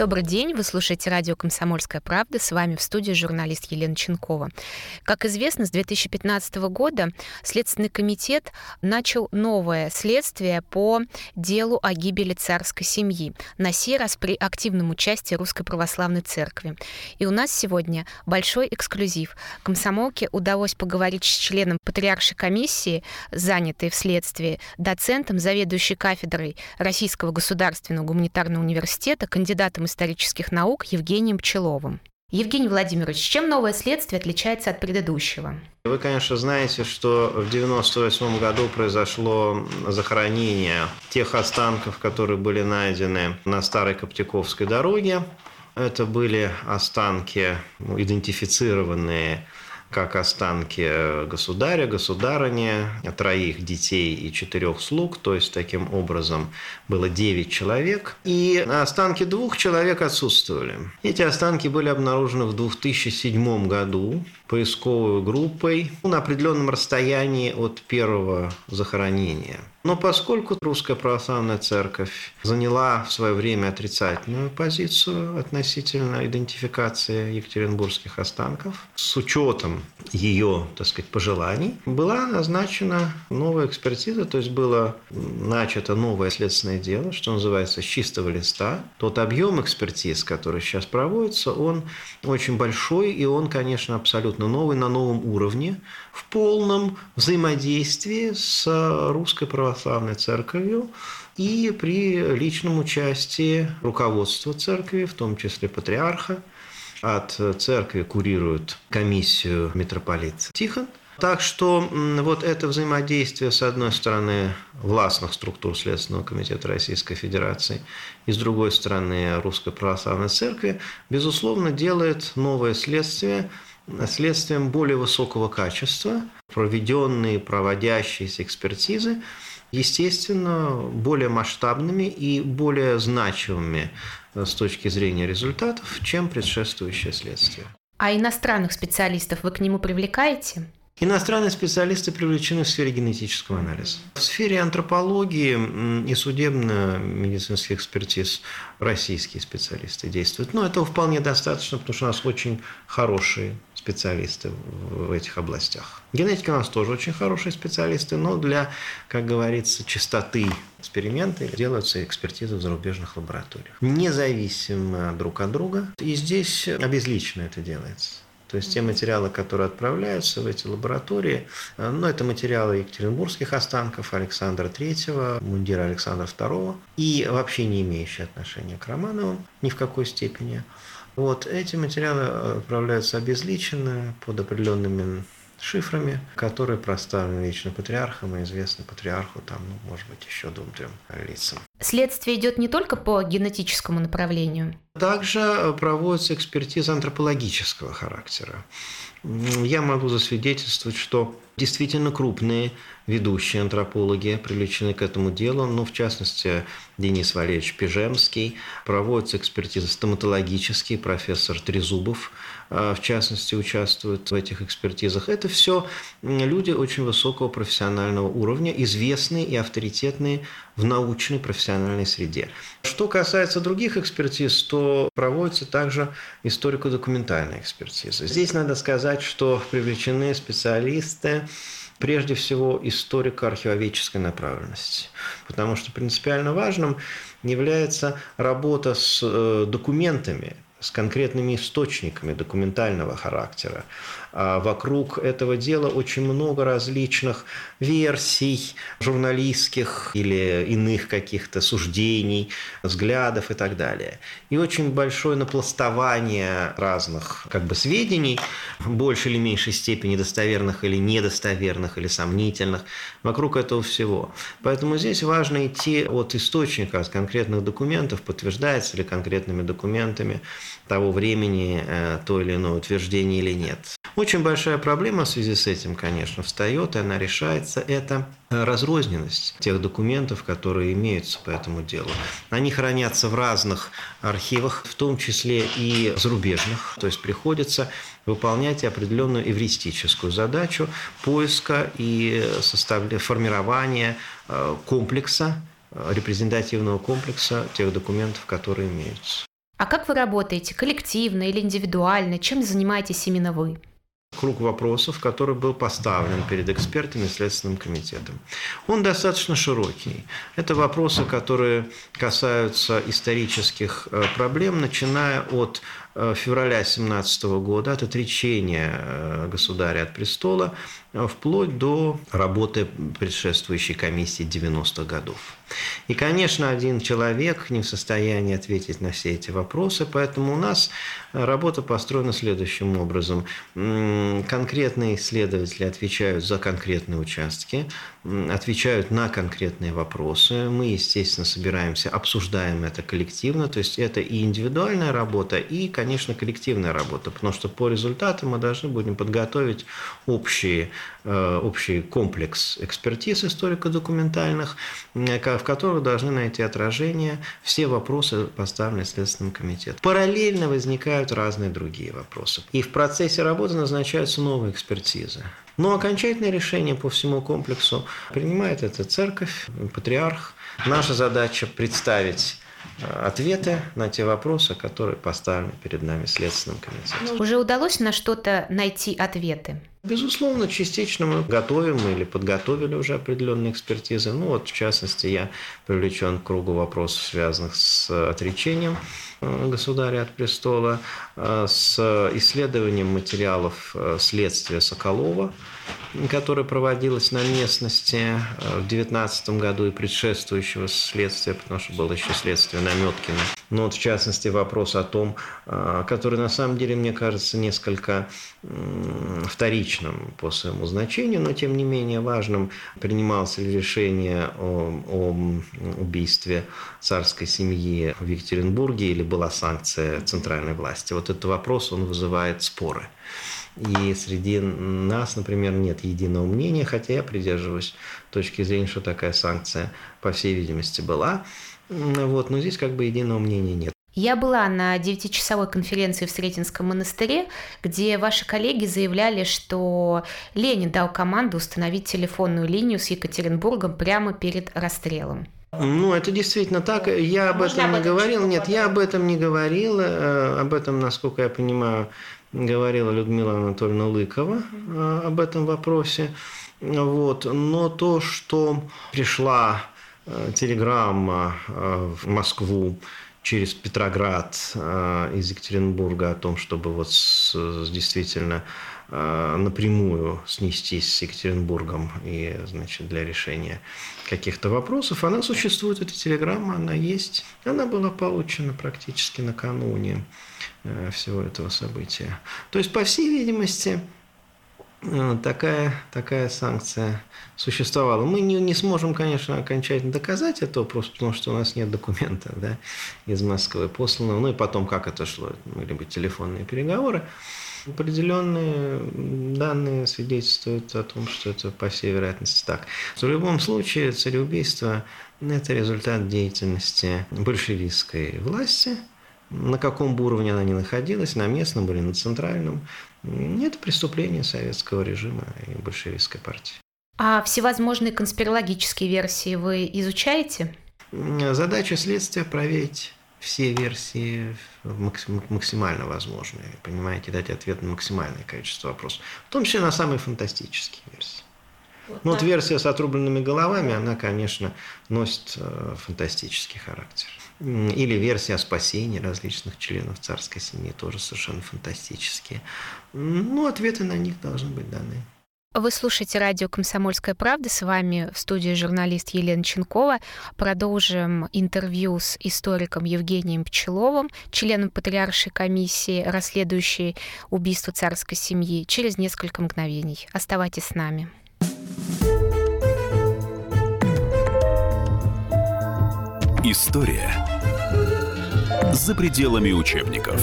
Добрый день, вы слушаете радио «Комсомольская правда». С вами в студии журналист Елена Ченкова. Как известно, с 2015 года Следственный комитет начал новое следствие по делу о гибели царской семьи, на сей раз при активном участии Русской Православной Церкви. И у нас сегодня большой эксклюзив. Комсомолке удалось поговорить с членом патриаршей комиссии, занятой в следствии, доцентом, заведующей кафедрой Российского государственного гуманитарного университета, кандидатом исторических наук Евгением Пчеловым. Евгений Владимирович, чем новое следствие отличается от предыдущего? Вы, конечно, знаете, что в 1998 году произошло захоронение тех останков, которые были найдены на Старой Коптяковской дороге. Это были останки ну, идентифицированные как останки государя, государыни, троих детей и четырех слуг, то есть таким образом было девять человек, и останки двух человек отсутствовали. Эти останки были обнаружены в 2007 году поисковой группой на определенном расстоянии от первого захоронения. Но поскольку Русская Православная Церковь заняла в свое время отрицательную позицию относительно идентификации екатеринбургских останков, с учетом ее, так сказать, пожеланий, была назначена новая экспертиза, то есть было начато новое следственное дело, что называется, с чистого листа. Тот объем экспертиз, который сейчас проводится, он очень большой, и он, конечно, абсолютно новый, на новом уровне, полном взаимодействии с Русской Православной церковью и при личном участии руководства церкви, в том числе патриарха. От церкви курирует комиссию митрополит Тихон. Так что вот это взаимодействие, с одной стороны, властных структур Следственного комитета Российской Федерации и, с другой стороны, Русской Православной Церкви, безусловно, делает новое следствие следствием более высокого качества, проведенные, проводящиеся экспертизы, естественно, более масштабными и более значимыми э, с точки зрения результатов, чем предшествующее следствие. А иностранных специалистов вы к нему привлекаете? Иностранные специалисты привлечены в сфере генетического анализа. В сфере антропологии и судебно-медицинских экспертиз российские специалисты действуют. Но этого вполне достаточно, потому что у нас очень хорошие специалисты в этих областях. Генетики у нас тоже очень хорошие специалисты, но для, как говорится, чистоты эксперимента делаются экспертизы в зарубежных лабораториях. Независимо друг от друга. И здесь обезлично это делается. То есть те материалы, которые отправляются в эти лаборатории, ну, это материалы екатеринбургских останков Александра III, мундира Александра II, и вообще не имеющие отношения к Романовым ни в какой степени. Вот эти материалы отправляются обезличенно под определенными шифрами, которые проставлены лично патриархом и известны патриарху, там, ну, может быть, еще двум-трем лицам. Следствие идет не только по генетическому направлению. Также проводится экспертиза антропологического характера. Я могу засвидетельствовать, что действительно крупные ведущие антропологи привлечены к этому делу, ну, в частности, Денис Валерьевич Пижемский, проводятся экспертизы стоматологические, профессор Трезубов, э, в частности, участвует в этих экспертизах. Это все люди очень высокого профессионального уровня, известные и авторитетные в научной профессиональной среде. Что касается других экспертиз, то проводится также историко-документальная экспертиза. Здесь надо сказать, что привлечены специалисты, прежде всего историко-археологической направленности. Потому что принципиально важным является работа с э, документами, с конкретными источниками документального характера. А вокруг этого дела очень много различных версий журналистских или иных каких-то суждений, взглядов и так далее. И очень большое напластование разных как бы сведений, больше или меньшей степени достоверных или недостоверных или сомнительных, вокруг этого всего. Поэтому здесь важно идти от источника, от конкретных документов, подтверждается ли конкретными документами того времени э, то или иное утверждение или нет. Очень большая проблема в связи с этим, конечно, встает, и она решается. Это разрозненность тех документов, которые имеются по этому делу. Они хранятся в разных архивах, в том числе и зарубежных. То есть приходится выполнять определенную эвристическую задачу поиска и формирования э, комплекса, э, репрезентативного комплекса тех документов, которые имеются. А как вы работаете, коллективно или индивидуально? Чем занимаетесь именно вы? круг вопросов, который был поставлен перед экспертами и Следственным комитетом. Он достаточно широкий. Это вопросы, которые касаются исторических э, проблем, начиная от февраля 17 года, от отречения э, государя от престола, вплоть до работы предшествующей комиссии 90-х годов. И, конечно, один человек не в состоянии ответить на все эти вопросы, поэтому у нас работа построена следующим образом. Конкретные исследователи отвечают за конкретные участки, отвечают на конкретные вопросы. Мы, естественно, собираемся, обсуждаем это коллективно, то есть это и индивидуальная работа, и, конечно, коллективная работа, потому что по результатам мы должны будем подготовить общие, э, общий комплекс экспертиз историко-документальных, в которых должны найти отражение все вопросы, поставленные Следственным комитетом. Параллельно возникают разные другие вопросы. И в процессе работы назначаются новые экспертизы. Но окончательное решение по всему комплексу принимает эта церковь, патриарх. Наша задача представить ответы на те вопросы, которые поставлены перед нами Следственным комитетом. Уже удалось на что-то найти ответы? Безусловно, частично мы готовим или подготовили уже определенные экспертизы. Ну вот, в частности, я привлечен к кругу вопросов, связанных с отречением э, государя от престола, э, с исследованием материалов э, следствия Соколова, которое проводилось на местности в 2019 году и предшествующего следствия, потому что было еще следствие Наметкина. Но вот, в частности, вопрос о том, который на самом деле, мне кажется, несколько вторичным по своему значению, но тем не менее важным, принимался ли решение о, о убийстве царской семьи в Екатеринбурге или была санкция центральной власти. Вот этот вопрос, он вызывает споры. И среди нас, например, нет единого мнения, хотя я придерживаюсь точки зрения, что такая санкция, по всей видимости, была. Вот, но здесь как бы единого мнения нет. Я была на 9-часовой конференции в Сретенском монастыре, где ваши коллеги заявляли, что Ленин дал команду установить телефонную линию с Екатеринбургом прямо перед расстрелом. Ну, это действительно так. Я об Можно этом не говорил. Нет, я об этом не говорил. Э, об этом, насколько я понимаю, говорила Людмила Анатольевна Лыкова э, об этом вопросе. Вот. Но то, что пришла э, телеграмма в Москву через Петроград э, из Екатеринбурга о том, чтобы вот с, действительно э, напрямую снестись с Екатеринбургом и, значит, для решения каких-то вопросов. Она существует, эта телеграмма, она есть. Она была получена практически накануне э, всего этого события. То есть, по всей видимости, такая, такая санкция существовала. Мы не, не сможем, конечно, окончательно доказать это, просто потому что у нас нет документов да, из Москвы посланного. Ну и потом, как это шло, могли быть телефонные переговоры. Определенные данные свидетельствуют о том, что это по всей вероятности так. В любом случае, цареубийство – это результат деятельности большевистской власти – на каком бы уровне она ни находилась, на местном или на центральном, это преступление советского режима и большевистской партии. А всевозможные конспирологические версии вы изучаете? Задача следствия проверить все версии максимально возможные, понимаете, дать ответ на максимальное количество вопросов, в том числе на самые фантастические версии. Вот, ну, вот версия с отрубленными головами, она, конечно, носит э, фантастический характер. Или версия о спасении различных членов царской семьи тоже совершенно фантастические. Ну, ответы на них должны быть даны. Вы слушаете радио «Комсомольская правда». С вами в студии журналист Елена Ченкова. Продолжим интервью с историком Евгением Пчеловым, членом Патриаршей комиссии, расследующей убийство царской семьи, через несколько мгновений. Оставайтесь с нами. История За пределами учебников.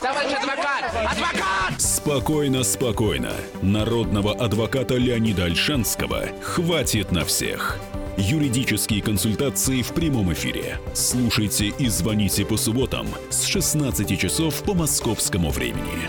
Товарищ адвокат! Адвокат! Спокойно, спокойно. Народного адвоката Леонида Альшанского хватит на всех. Юридические консультации в прямом эфире. Слушайте и звоните по субботам с 16 часов по московскому времени.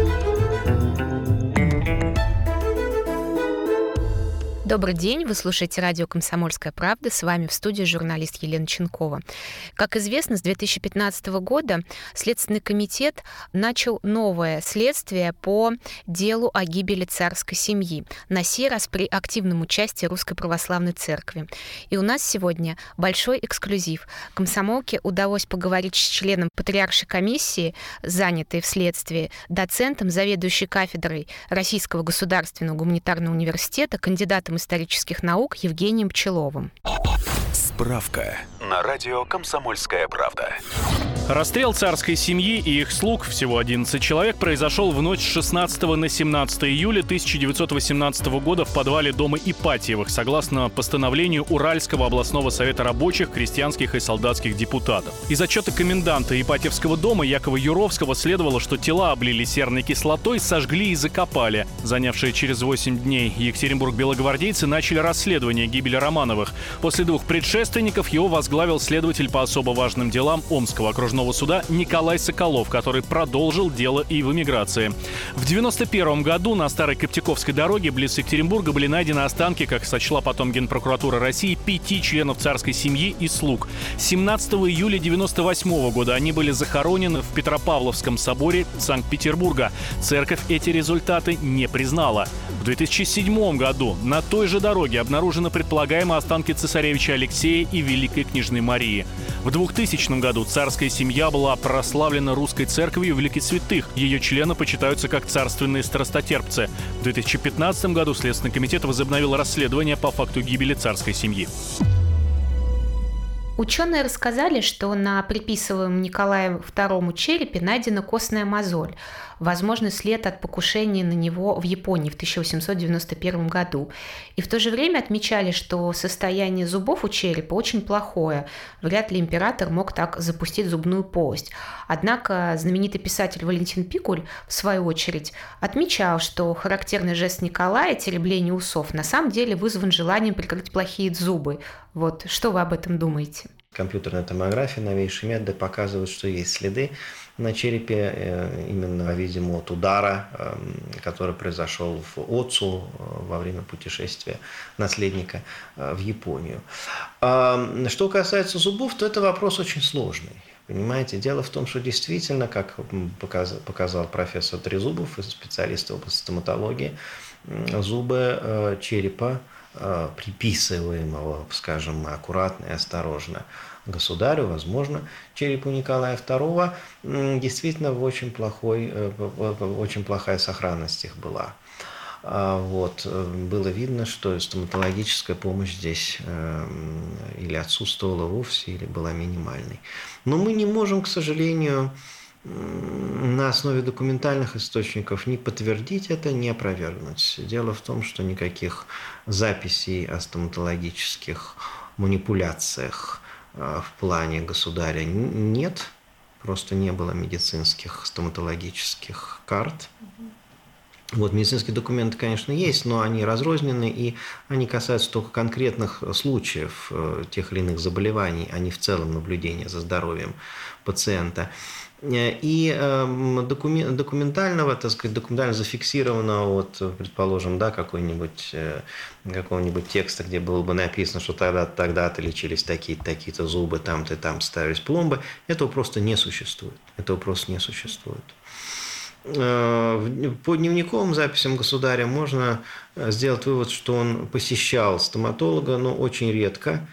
Добрый день, вы слушаете радио «Комсомольская правда». С вами в студии журналист Елена Ченкова. Как известно, с 2015 года Следственный комитет начал новое следствие по делу о гибели царской семьи, на сей раз при активном участии Русской Православной Церкви. И у нас сегодня большой эксклюзив. Комсомолке удалось поговорить с членом патриаршей комиссии, занятой в следствии, доцентом, заведующей кафедрой Российского государственного гуманитарного университета, кандидатом исторических наук Евгением Пчеловым. Справка на радио «Комсомольская правда». Расстрел царской семьи и их слуг, всего 11 человек, произошел в ночь с 16 на 17 июля 1918 года в подвале дома Ипатьевых, согласно постановлению Уральского областного совета рабочих, крестьянских и солдатских депутатов. Из отчета коменданта Ипатьевского дома Якова Юровского следовало, что тела облили серной кислотой, сожгли и закопали. Занявшие через 8 дней Екатеринбург-белогвардейцы начали расследование гибели Романовых. После двух предшественников его возглавил следователь по особо важным делам Омского окружного суда Николай Соколов, который продолжил дело и в эмиграции. В 91 году на Старой Коптяковской дороге близ Екатеринбурга были найдены останки, как сочла потом Генпрокуратура России, пяти членов царской семьи и слуг. 17 июля 98 года они были захоронены в Петропавловском соборе Санкт-Петербурга. Церковь эти результаты не признала. В 2007 году на той же дороге обнаружены предполагаемые останки цесаревича Алексея и Великой княжны Марии. В 2000 году царская семья была прославлена русской церковью Великих Святых. Ее члены почитаются как царственные страстотерпцы. В 2015 году Следственный комитет возобновил расследование по факту гибели царской семьи. Ученые рассказали, что на приписываемом Николаю II черепе найдена костная мозоль, возможный след от покушения на него в Японии в 1891 году. И в то же время отмечали, что состояние зубов у черепа очень плохое. Вряд ли император мог так запустить зубную полость. Однако знаменитый писатель Валентин Пикуль, в свою очередь, отмечал, что характерный жест Николая, теребление усов, на самом деле вызван желанием прикрыть плохие зубы. Вот что вы об этом думаете? Компьютерная томография, новейшие методы показывают, что есть следы на черепе, э, именно, видимо, от удара, эм, который произошел в Оцу э, во время путешествия наследника э, в Японию. Что касается зубов, то это вопрос очень сложный. Понимаете, дело в том, что действительно, как показал, профессор Трезубов, специалист области стоматологии, зубы черепа приписываемого, скажем, аккуратно и осторожно государю, возможно, черепу Николая II, действительно в очень, плохой, э, очень плохая сохранность их была. А вот, э, было видно, что стоматологическая помощь здесь или отсутствовала вовсе, или была минимальной. Но мы не можем, к сожалению, на основе документальных источников не подтвердить это, не опровергнуть. Дело в том, что никаких записей о стоматологических манипуляциях а, в плане государя нет, просто не было медицинских стоматологических карт. Вот, медицинские документы, конечно, есть, но они разрознены, и они касаются только конкретных случаев э, тех или иных заболеваний, а не в целом наблюдения за здоровьем пациента. Э, и эм, документального, так сказать, документально зафиксированного, вот, предположим, да, какой-нибудь, э, какого-нибудь текста, где было бы написано, что тогда-то, тогда-то лечились такие-то, такие-то зубы, там-то, там ставились пломбы, этого просто не существует. Этого просто не существует. Э, по дневниковым записям государя можно сделать вывод, что он посещал стоматолога, но очень редко.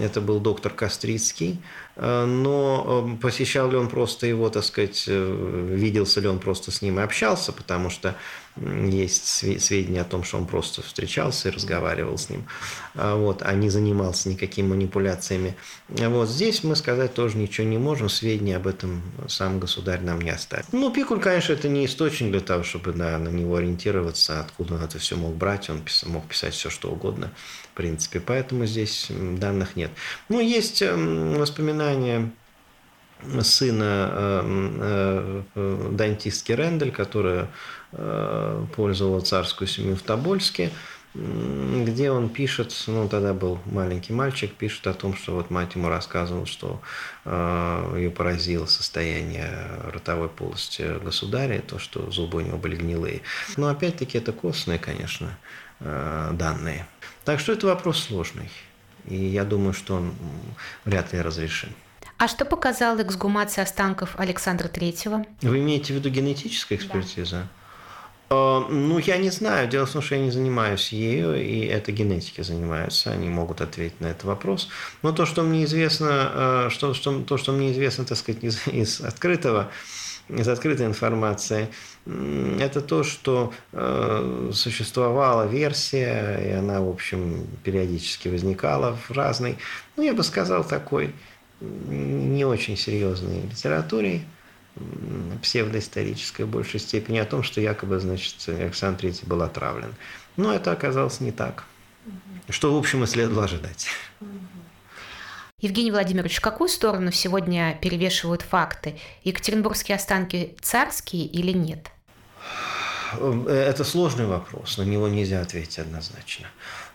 Это был доктор Кострицкий, Э, но э, посещал ли он просто его, так сказать, э, виделся ли он просто с ним и общался, потому что есть сведения о том, что он просто встречался и разговаривал с ним, а вот, а не занимался никакими манипуляциями. Вот здесь мы сказать тоже ничего не можем, сведений об этом сам государь нам не оставил. Ну, Пикуль, конечно, это не источник для того, чтобы да, на него ориентироваться, откуда он это все мог брать, он мог писать все, что угодно, в принципе, поэтому здесь данных нет. Ну, есть воспоминания сына э, э, дантистки Рендель, которая э, пользовала царскую семью в Тобольске, где он пишет, ну тогда был маленький мальчик, пишет о том, что вот мать ему рассказывала, что ее поразило состояние ротовой полости государя, то, что зубы у него были гнилые. Но опять-таки это костные, конечно, данные. Так что это вопрос сложный. И я думаю, что он вряд ли разрешим. А что показала эксгумация останков Александра Третьего? Вы имеете в виду генетическая экспертиза? Да. Ну, я не знаю. Дело в том, что я не занимаюсь ею, и это генетики занимаются. Они могут ответить на этот вопрос. Но то, что мне известно, э, что, что, то, что мне известно, так сказать, из, из открытого, из открытой информации, это то, что э, существовала версия, и она, в общем, периодически возникала в разной, ну, я бы сказал, такой не очень серьезной литературе, псевдоисторической в большей степени, о том, что якобы, значит, Александр III был отравлен. Но это оказалось не так. Что, в общем, и следовало ожидать. Евгений Владимирович, в какую сторону сегодня перевешивают факты? Екатеринбургские останки царские или нет? Э, это сложный вопрос, на него нельзя ответить однозначно.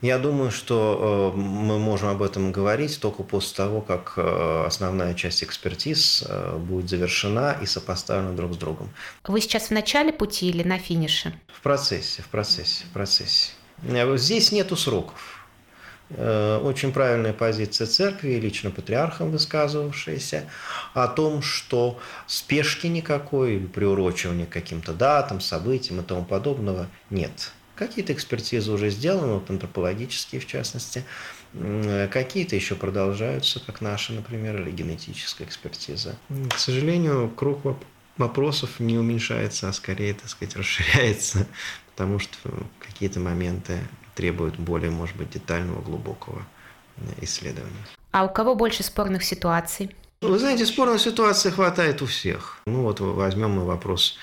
Я думаю, что э, мы можем об этом говорить только после того, как э, основная часть экспертиз будет завершена и сопоставлена друг с другом. Вы сейчас в начале пути или на финише? В процессе, в процессе, в процессе. Здесь нету сроков. Э, очень правильная позиция церкви, лично патриархом высказывавшаяся, о том, что спешки никакой, приурочивания к каким-то датам, событиям и тому подобного нет. Какие-то экспертизы уже сделаны, вот антропологические в частности, какие-то еще продолжаются, как наши, например, или генетическая экспертиза. К сожалению, круг вопросов не уменьшается, а скорее, так сказать, расширяется, потому что какие-то моменты требует более, может быть, детального, глубокого э, исследования. А у кого больше спорных ситуаций? Вы знаете, спорных ситуаций хватает у всех. Ну вот возьмем мы вопрос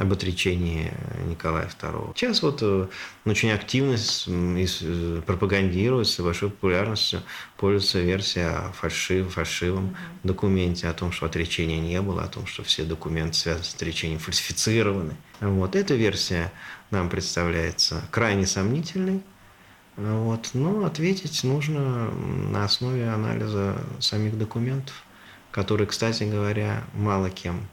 об отречении Николая II. Сейчас вот э, очень активно э, пропагандируется, большой популярностью пользуется версия о фальшив, фальшивом документе, о том, что отречения не было, о том, что все документы, связанные с отречением, фальсифицированы. Вот эта версия нам представляется крайне сомнительной. Вот. Но ответить нужно на основе анализа самих документов, которые, кстати говоря, мало кем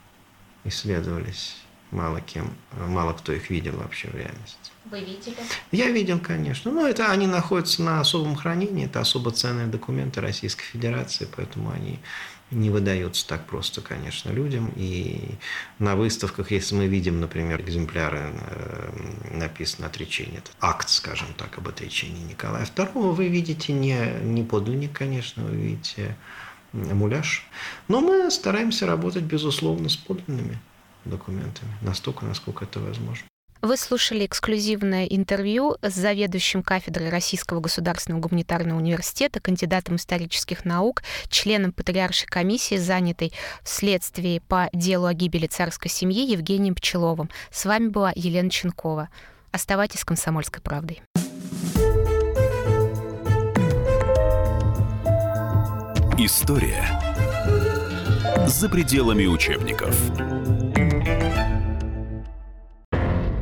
исследовались мало кем, мало кто их видел вообще в реальности. Вы видели? Я видел, конечно. Но это они находятся на особом хранении, это особо ценные документы Российской Федерации, поэтому они не выдаются так просто, конечно, людям. И на выставках, если мы видим, например, экземпляры, э, написано отречение, это акт, скажем так, об отречении Николая II, вы видите не, не подлинник, конечно, вы видите муляж. Но мы стараемся работать, безусловно, с подлинными документами, настолько, насколько это возможно. Вы слушали эксклюзивное интервью с заведующим кафедрой Российского государственного гуманитарного университета, кандидатом исторических наук, членом Патриаршей комиссии, занятой в следствии по делу о гибели царской семьи Евгением Пчеловым. С вами была Елена Ченкова. Оставайтесь с «Комсомольской правдой». История за пределами учебников.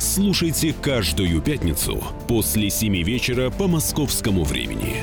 слушайте каждую пятницу после 7 вечера по московскому времени.